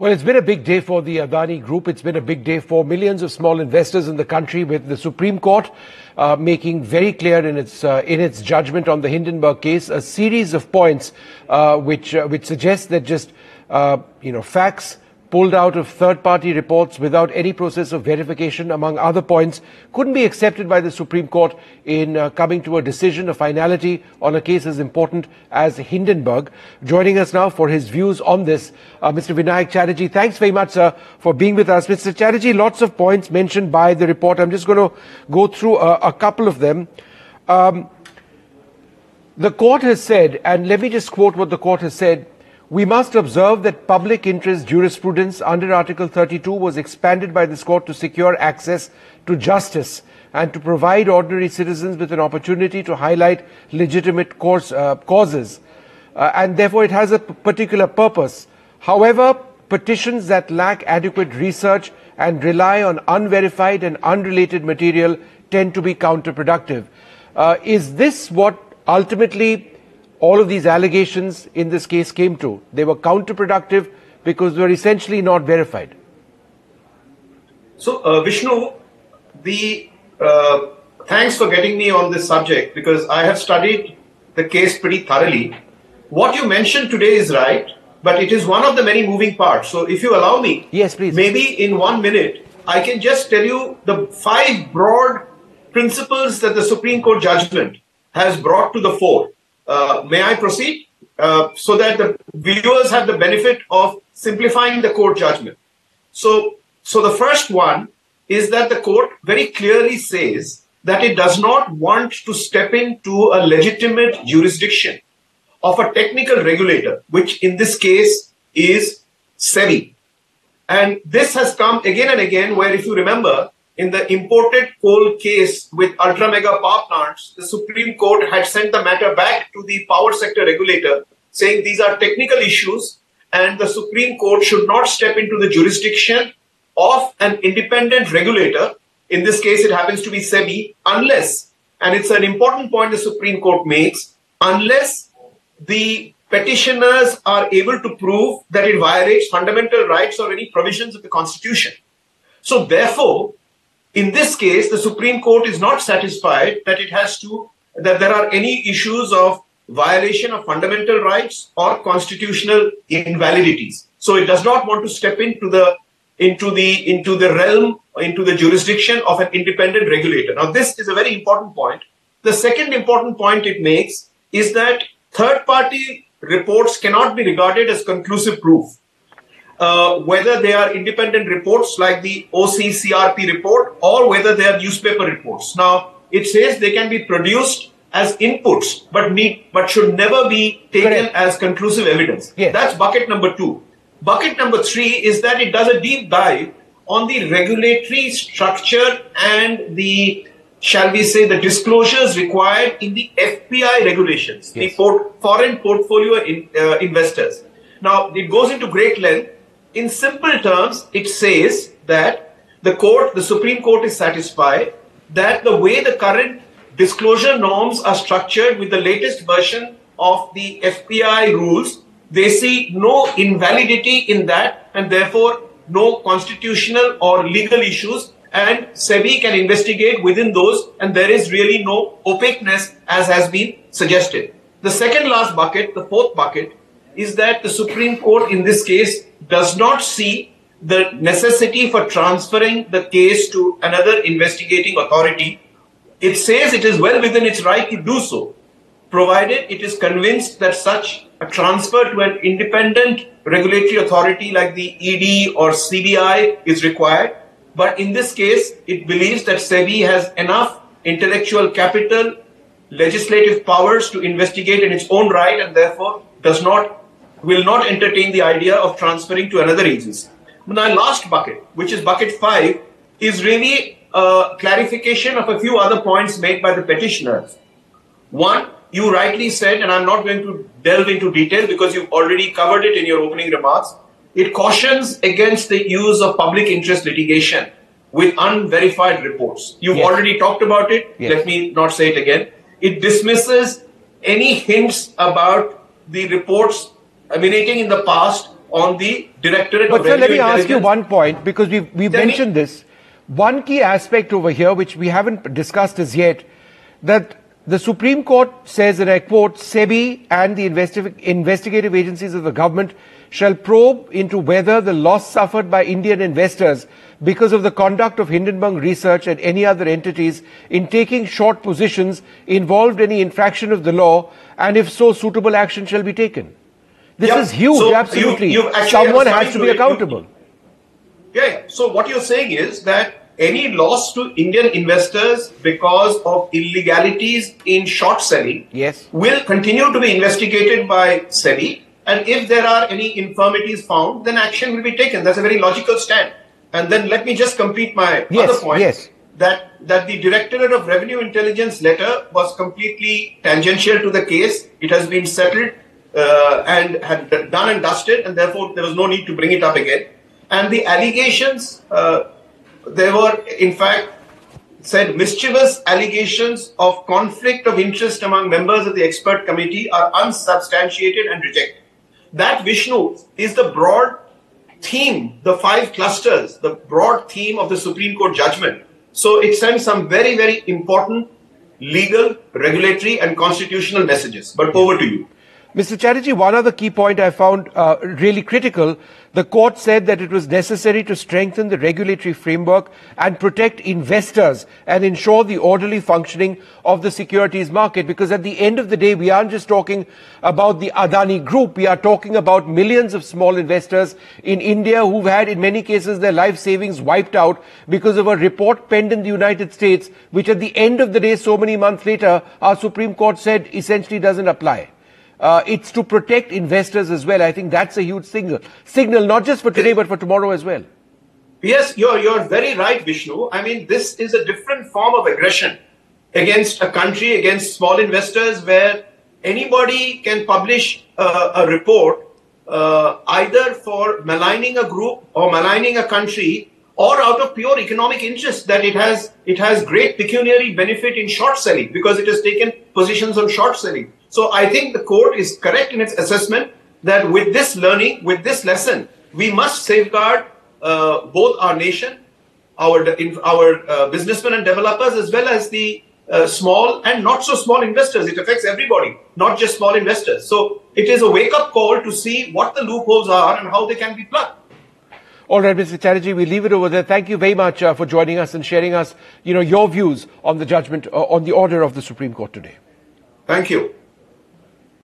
Well, it's been a big day for the Adani Group. It's been a big day for millions of small investors in the country, with the Supreme Court uh, making very clear in its uh, in its judgment on the Hindenburg case a series of points uh, which uh, which suggest that just uh, you know facts pulled out of third-party reports without any process of verification, among other points, couldn't be accepted by the Supreme Court in uh, coming to a decision, a finality on a case as important as Hindenburg. Joining us now for his views on this, uh, Mr. Vinayak Chatterjee. Thanks very much, sir, for being with us. Mr. Chatterjee, lots of points mentioned by the report. I'm just going to go through a, a couple of them. Um, the court has said, and let me just quote what the court has said, we must observe that public interest jurisprudence under Article 32 was expanded by this court to secure access to justice and to provide ordinary citizens with an opportunity to highlight legitimate course, uh, causes. Uh, and therefore, it has a particular purpose. However, petitions that lack adequate research and rely on unverified and unrelated material tend to be counterproductive. Uh, is this what ultimately all of these allegations in this case came to. They were counterproductive because they were essentially not verified. So, uh, Vishnu, the uh, thanks for getting me on this subject because I have studied the case pretty thoroughly. What you mentioned today is right, but it is one of the many moving parts. So, if you allow me, yes, please. Maybe in one minute, I can just tell you the five broad principles that the Supreme Court judgment has brought to the fore uh, may I proceed? Uh, so that the viewers have the benefit of simplifying the court judgment. So, so the first one is that the court very clearly says that it does not want to step into a legitimate jurisdiction of a technical regulator, which in this case is SEBI. And this has come again and again, where if you remember, in the imported coal case with ultra mega power plants, the Supreme Court had sent the matter back to the power sector regulator saying these are technical issues and the Supreme Court should not step into the jurisdiction of an independent regulator. In this case, it happens to be SEBI, unless, and it's an important point the Supreme Court makes, unless the petitioners are able to prove that it violates fundamental rights or any provisions of the Constitution. So, therefore, in this case, the Supreme Court is not satisfied that it has to, that there are any issues of violation of fundamental rights or constitutional invalidities. So it does not want to step into the into the into the realm into the jurisdiction of an independent regulator. Now this is a very important point. The second important point it makes is that third party reports cannot be regarded as conclusive proof uh, whether they are independent reports like the OCCRP report or whether they are newspaper reports. Now, it says they can be produced as inputs, but need, but should never be taken Correct. as conclusive evidence. Yes. That's bucket number two. Bucket number three is that it does a deep dive on the regulatory structure and the, shall we say, the disclosures required in the FPI regulations, yes. the port, foreign portfolio in, uh, investors. Now, it goes into great length in simple terms, it says that the court, the Supreme Court is satisfied that the way the current disclosure norms are structured with the latest version of the FPI rules, they see no invalidity in that and therefore no constitutional or legal issues and SEBI can investigate within those and there is really no opaqueness as has been suggested. The second last bucket, the fourth bucket, is that the Supreme Court in this case does not see the necessity for transferring the case to another investigating authority. It says it is well within its right to do so, provided it is convinced that such a transfer to an independent regulatory authority like the ED or CBI is required. But in this case, it believes that SEBI has enough intellectual capital, legislative powers to investigate in its own right and therefore does not will not entertain the idea of transferring to another agency. My last bucket, which is bucket five, is really a clarification of a few other points made by the petitioners. One, you rightly said, and I'm not going to delve into detail because you've already covered it in your opening remarks. It cautions against the use of public interest litigation with unverified reports. You've yes. already talked about it. Yes. Let me not say it again. It dismisses any hints about the reports emanating in the past on the Directorate but of sir, let me ask you one point because we've, we've Tell me. mentioned this. One key aspect over here, which we haven't discussed as yet, that the Supreme Court says, and I quote, SEBI and the investi- investigative agencies of the government shall probe into whether the loss suffered by Indian investors because of the conduct of Hindenburg Research and any other entities in taking short positions involved any infraction of the law, and if so, suitable action shall be taken. This Yeah. is huge, So absolutely. you've actually Someone has to be something to it. You- accountable. Yeah, yeah. So what you're saying is that any loss to Indian investors because of illegalities in short selling Yes. will continue to be investigated by SEBI. And if there are any infirmities found, then action will be taken. That's a very logical stand. And then let me just complete my Yes, other point. yes. That, that the Directorate of Revenue Intelligence letter was completely tangential to the case. It has been settled uh, and had done and dusted, and therefore there was no need to bring it up again. And the allegations, uh, they were in fact said mischievous allegations of conflict of interest among members of the expert committee are unsubstantiated and rejected. That Vishnu is the broad theme, the five clusters, the broad theme of the Supreme Court judgment. So it sends some very, very important legal, regulatory, and constitutional messages. But over to you. Mr. Chatterjee, one other key point I found uh, really critical. The court said that it was necessary to strengthen the regulatory framework and protect investors and ensure the orderly functioning of the securities market. Because at the end of the day, we aren't just talking about the Adani group. We are talking about millions of small investors in India who've had, in many cases, their life savings wiped out because of a report penned in the United States, which at the end of the day, so many months later, our Supreme Court said essentially doesn't apply. Uh, it's to protect investors as well. I think that's a huge signal. Signal not just for today, but for tomorrow as well. Yes, you're, you're very right, Vishnu. I mean, this is a different form of aggression against a country, against small investors, where anybody can publish a report uh, either for maligning a group or maligning a country or out of pure economic interest that it has it has great pecuniary benefit in short selling because it has taken positions on short selling. So I think the court is correct in its assessment that with this learning, with this lesson, we must safeguard uh, both our nation, our our uh, businessmen and developers, as well as the uh, small and not so small investors. It affects everybody, not just small investors. So it is a wake up call to see what the loopholes are and how they can be plugged. All right, Mr. Chatterjee, we leave it over there. Thank you very much uh, for joining us and sharing us, you know, your views on the judgment, uh, on the order of the Supreme Court today. Thank you.